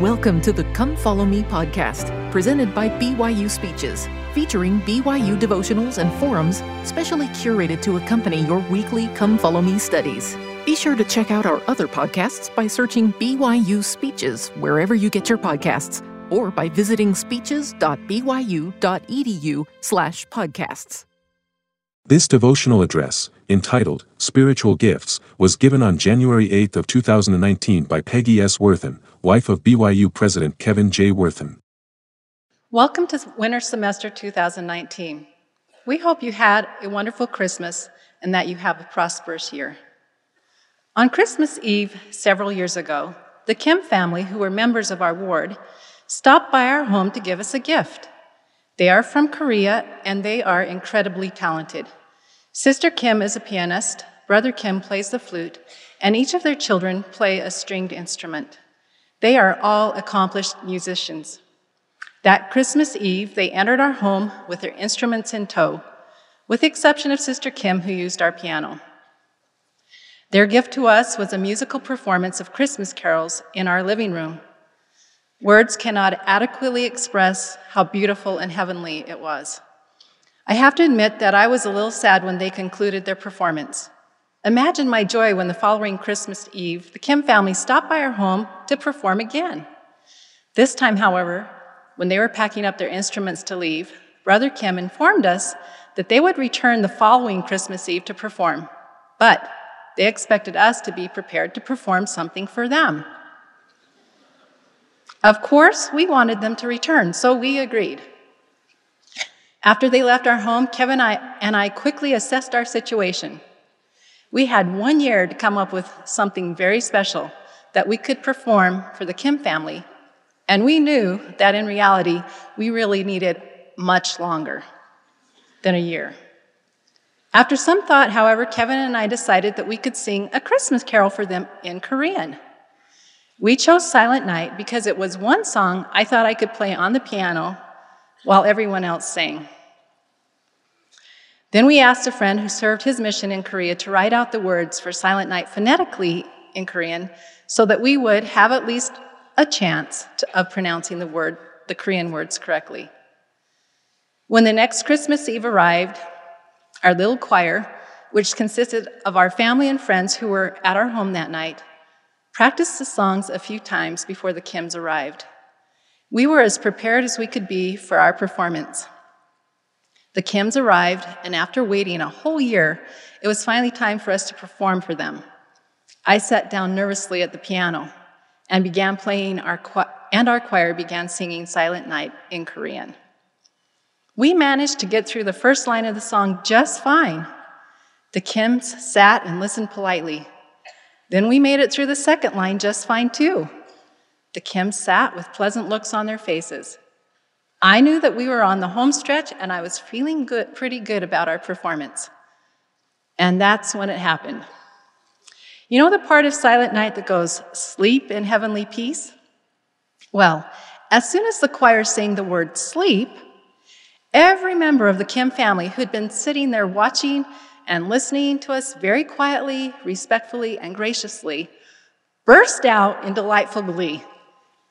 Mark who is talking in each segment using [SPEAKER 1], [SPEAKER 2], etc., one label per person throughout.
[SPEAKER 1] Welcome to the Come Follow Me podcast, presented by BYU Speeches, featuring BYU devotionals and forums specially curated to accompany your weekly Come Follow Me studies. Be sure to check out our other podcasts by searching BYU Speeches wherever you get your podcasts or by visiting speeches.byu.edu slash podcasts.
[SPEAKER 2] This devotional address, entitled Spiritual Gifts, was given on January 8 of 2019 by Peggy S. Worthen, wife of BYU President Kevin J. Worthen.
[SPEAKER 3] Welcome to winter semester 2019. We hope you had a wonderful Christmas and that you have a prosperous year. On Christmas Eve several years ago, the Kim family, who were members of our ward, stopped by our home to give us a gift. They are from Korea and they are incredibly talented. Sister Kim is a pianist, brother Kim plays the flute, and each of their children play a stringed instrument. They are all accomplished musicians. That Christmas Eve, they entered our home with their instruments in tow, with the exception of Sister Kim, who used our piano. Their gift to us was a musical performance of Christmas carols in our living room. Words cannot adequately express how beautiful and heavenly it was. I have to admit that I was a little sad when they concluded their performance. Imagine my joy when the following Christmas Eve, the Kim family stopped by our home to perform again. This time, however, when they were packing up their instruments to leave, Brother Kim informed us that they would return the following Christmas Eve to perform, but they expected us to be prepared to perform something for them. Of course, we wanted them to return, so we agreed. After they left our home, Kevin and I, quickly assessed our situation. We had one year to come up with something very special that we could perform for the Kim family, and we knew that in reality, we really needed much longer than a year. After some thought, however, Kevin and I decided that we could sing a Christmas carol for them in Korean. We chose Silent Night because it was one song I thought I could play on the piano while everyone else sang. Then we asked a friend who served his mission in Korea to write out the words for Silent Night phonetically in Korean so that we would have at least a chance to, of pronouncing the word, the Korean words correctly. When the next Christmas Eve arrived, our little choir, which consisted of our family and friends who were at our home that night, practiced the songs a few times before the Kims arrived. We were as prepared as we could be for our performance. The Kims arrived, and after waiting a whole year, it was finally time for us to perform for them. I sat down nervously at the piano and began playing our and our choir began singing Silent Night in Korean. We managed to get through the first line of the song just fine. The Kims sat and listened politely, then we made it through the second line just fine, too. The Kims sat with pleasant looks on their faces. I knew that we were on the home stretch, and I was feeling good, pretty good about our performance. And that's when it happened. You know the part of Silent Night that goes, sleep in heavenly peace? Well, as soon as the choir sang the word sleep, every member of the Kim family who'd been sitting there watching and listening to us very quietly, respectfully, and graciously, burst out in delightful glee.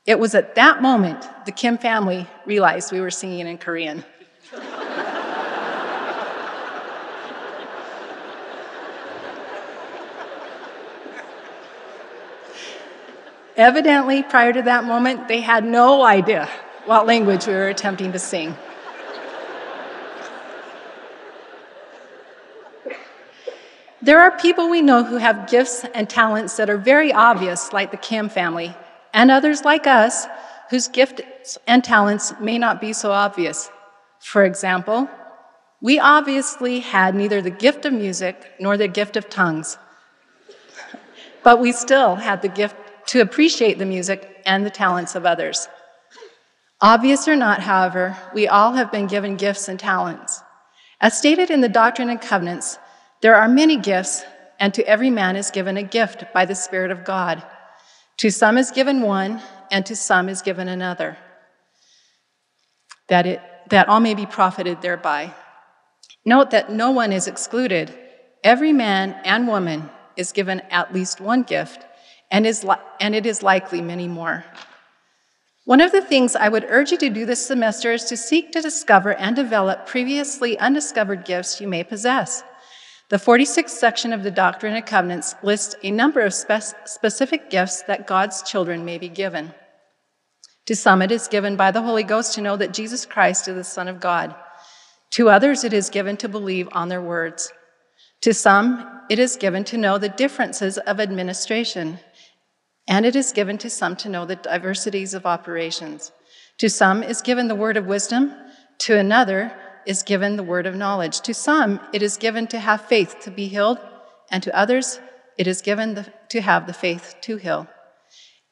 [SPEAKER 3] It was at that moment the Kim family realized we were singing in Korean. Evidently, prior to that moment, they had no idea what language we were attempting to sing. There are people we know who have gifts and talents that are very obvious, like the Kim family, and others like us whose gifts and talents may not be so obvious. For example, we obviously had neither the gift of music nor the gift of tongues, but we still had the gift to appreciate the music and the talents of others. Obvious or not, however, we all have been given gifts and talents. As stated in the Doctrine and Covenants, there are many gifts, and to every man is given a gift by the Spirit of God. To some is given one, and to some is given another, that, it, that all may be profited thereby. Note that no one is excluded. Every man and woman is given at least one gift, and, is li- and it is likely many more. One of the things I would urge you to do this semester is to seek to discover and develop previously undiscovered gifts you may possess. The 46th section of the Doctrine and Covenants lists a number of spe- specific gifts that God's children may be given. To some, it is given by the Holy Ghost to know that Jesus Christ is the Son of God. To others, it is given to believe on their words. To some, it is given to know the differences of administration, and it is given to some to know the diversities of operations. To some is given the word of wisdom, to another is given the word of knowledge. To some, it is given to have faith to be healed, and to others, it is given the, to have the faith to heal.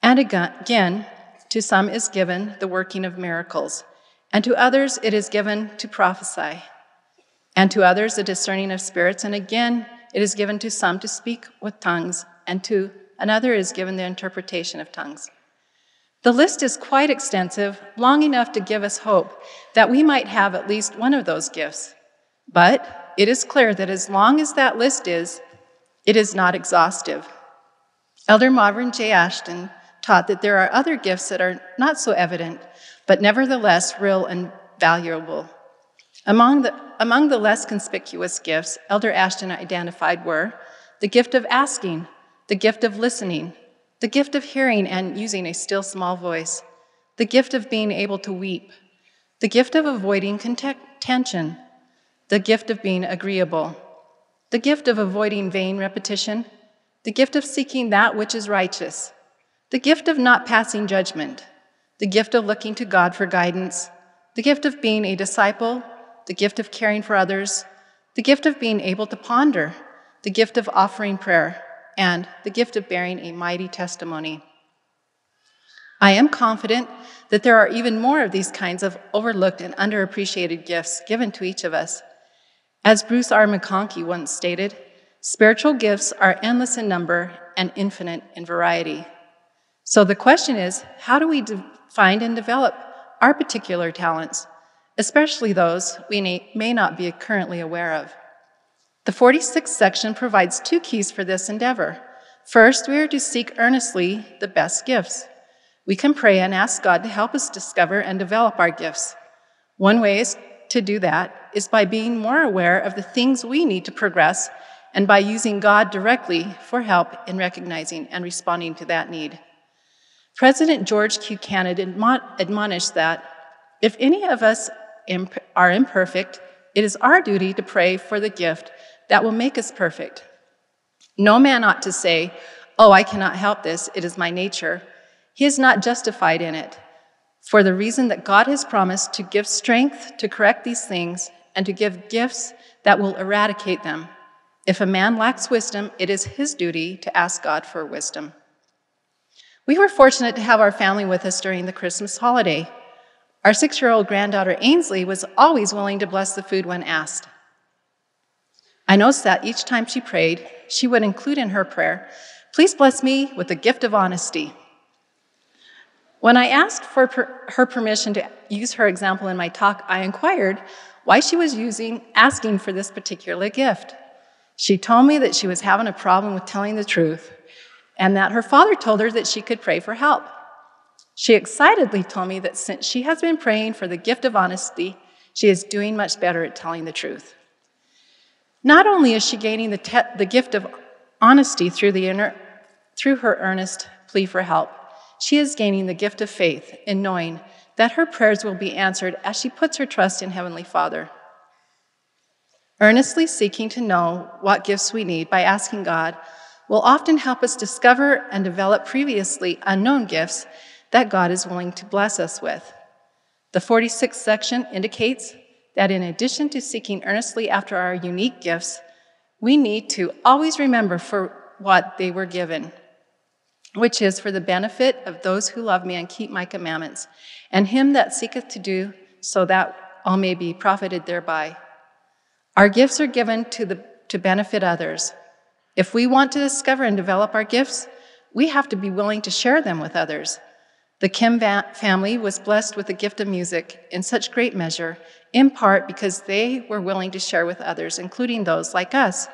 [SPEAKER 3] And again, to some is given the working of miracles, and to others it is given to prophesy, and to others the discerning of spirits, and again it is given to some to speak with tongues, and to another is given the interpretation of tongues. The list is quite extensive, long enough to give us hope that we might have at least one of those gifts. But it is clear that as long as that list is, it is not exhaustive. Elder Marvin J. Ashton taught that there are other gifts that are not so evident, but nevertheless real and valuable. Among the, among the less conspicuous gifts Elder Ashton identified were the gift of asking, the gift of listening, the gift of hearing and using a still small voice, the gift of being able to weep, the gift of avoiding contention, the gift of being agreeable, the gift of avoiding vain repetition, the gift of seeking that which is righteous, the gift of not passing judgment, the gift of looking to God for guidance, the gift of being a disciple, the gift of caring for others, the gift of being able to ponder, the gift of offering prayer, and the gift of bearing a mighty testimony. I am confident that there are even more of these kinds of overlooked and underappreciated gifts given to each of us. As Bruce R. McConkie once stated, spiritual gifts are endless in number and infinite in variety. So the question is how do we de- find and develop our particular talents, especially those we may not be currently aware of? The 46th section provides two keys for this endeavor. First, we are to seek earnestly the best gifts. We can pray and ask God to help us discover and develop our gifts. One way is to do that is by being more aware of the things we need to progress and by using God directly for help in recognizing and responding to that need. President George Q. Cannon admonished that if any of us are imperfect, it is our duty to pray for the gift that will make us perfect. No man ought to say, Oh, I cannot help this, it is my nature. He is not justified in it, for the reason that God has promised to give strength to correct these things and to give gifts that will eradicate them. If a man lacks wisdom, it is his duty to ask God for wisdom. We were fortunate to have our family with us during the Christmas holiday. Our six year old granddaughter Ainsley was always willing to bless the food when asked. I noticed that each time she prayed, she would include in her prayer, Please bless me with the gift of honesty. When I asked for per- her permission to use her example in my talk, I inquired why she was using, asking for this particular gift. She told me that she was having a problem with telling the truth and that her father told her that she could pray for help. She excitedly told me that since she has been praying for the gift of honesty, she is doing much better at telling the truth. Not only is she gaining the, te- the gift of honesty through, the inner, through her earnest plea for help, she is gaining the gift of faith in knowing that her prayers will be answered as she puts her trust in Heavenly Father. Earnestly seeking to know what gifts we need by asking God will often help us discover and develop previously unknown gifts that God is willing to bless us with. The 46th section indicates that in addition to seeking earnestly after our unique gifts, we need to always remember for what they were given, which is for the benefit of those who love me and keep my commandments, and him that seeketh to do so that all may be profited thereby. Our gifts are given to, the, to benefit others. If we want to discover and develop our gifts, we have to be willing to share them with others. The Kim family was blessed with the gift of music in such great measure, in part because they were willing to share with others, including those like us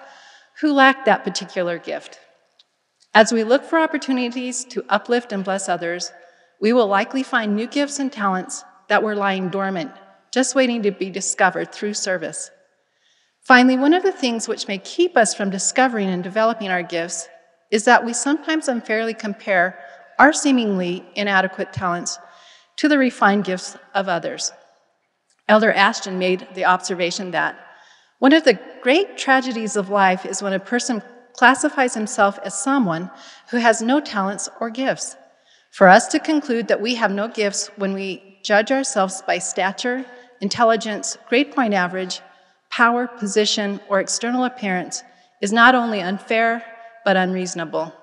[SPEAKER 3] who lacked that particular gift. As we look for opportunities to uplift and bless others, we will likely find new gifts and talents that were lying dormant, just waiting to be discovered through service. Finally, one of the things which may keep us from discovering and developing our gifts is that we sometimes unfairly compare our seemingly inadequate talents to the refined gifts of others. Elder Ashton made the observation that one of the great tragedies of life is when a person classifies himself as someone who has no talents or gifts. For us to conclude that we have no gifts when we judge ourselves by stature, intelligence, grade point average, power, position, or external appearance is not only unfair, but unreasonable.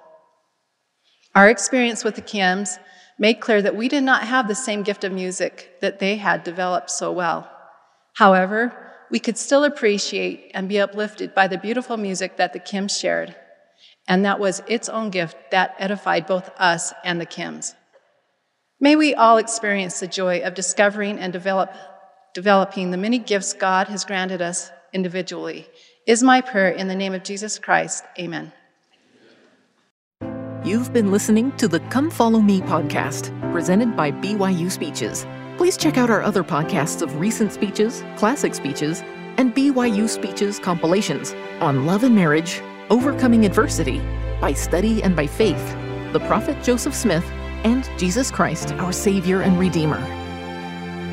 [SPEAKER 3] Our experience with the Kims made clear that we did not have the same gift of music that they had developed so well. However, we could still appreciate and be uplifted by the beautiful music that the Kims shared, and that was its own gift that edified both us and the Kims. May we all experience the joy of discovering and develop, developing the many gifts God has granted us individually, is my prayer in the name of Jesus Christ. Amen.
[SPEAKER 1] You've been listening to the Come Follow Me podcast, presented by BYU Speeches. Please check out our other podcasts of recent speeches, classic speeches, and BYU Speeches compilations on love and marriage, overcoming adversity, by study and by faith, the prophet Joseph Smith, and Jesus Christ, our Savior and Redeemer.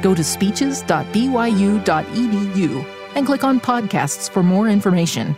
[SPEAKER 1] Go to speeches.byu.edu and click on podcasts for more information.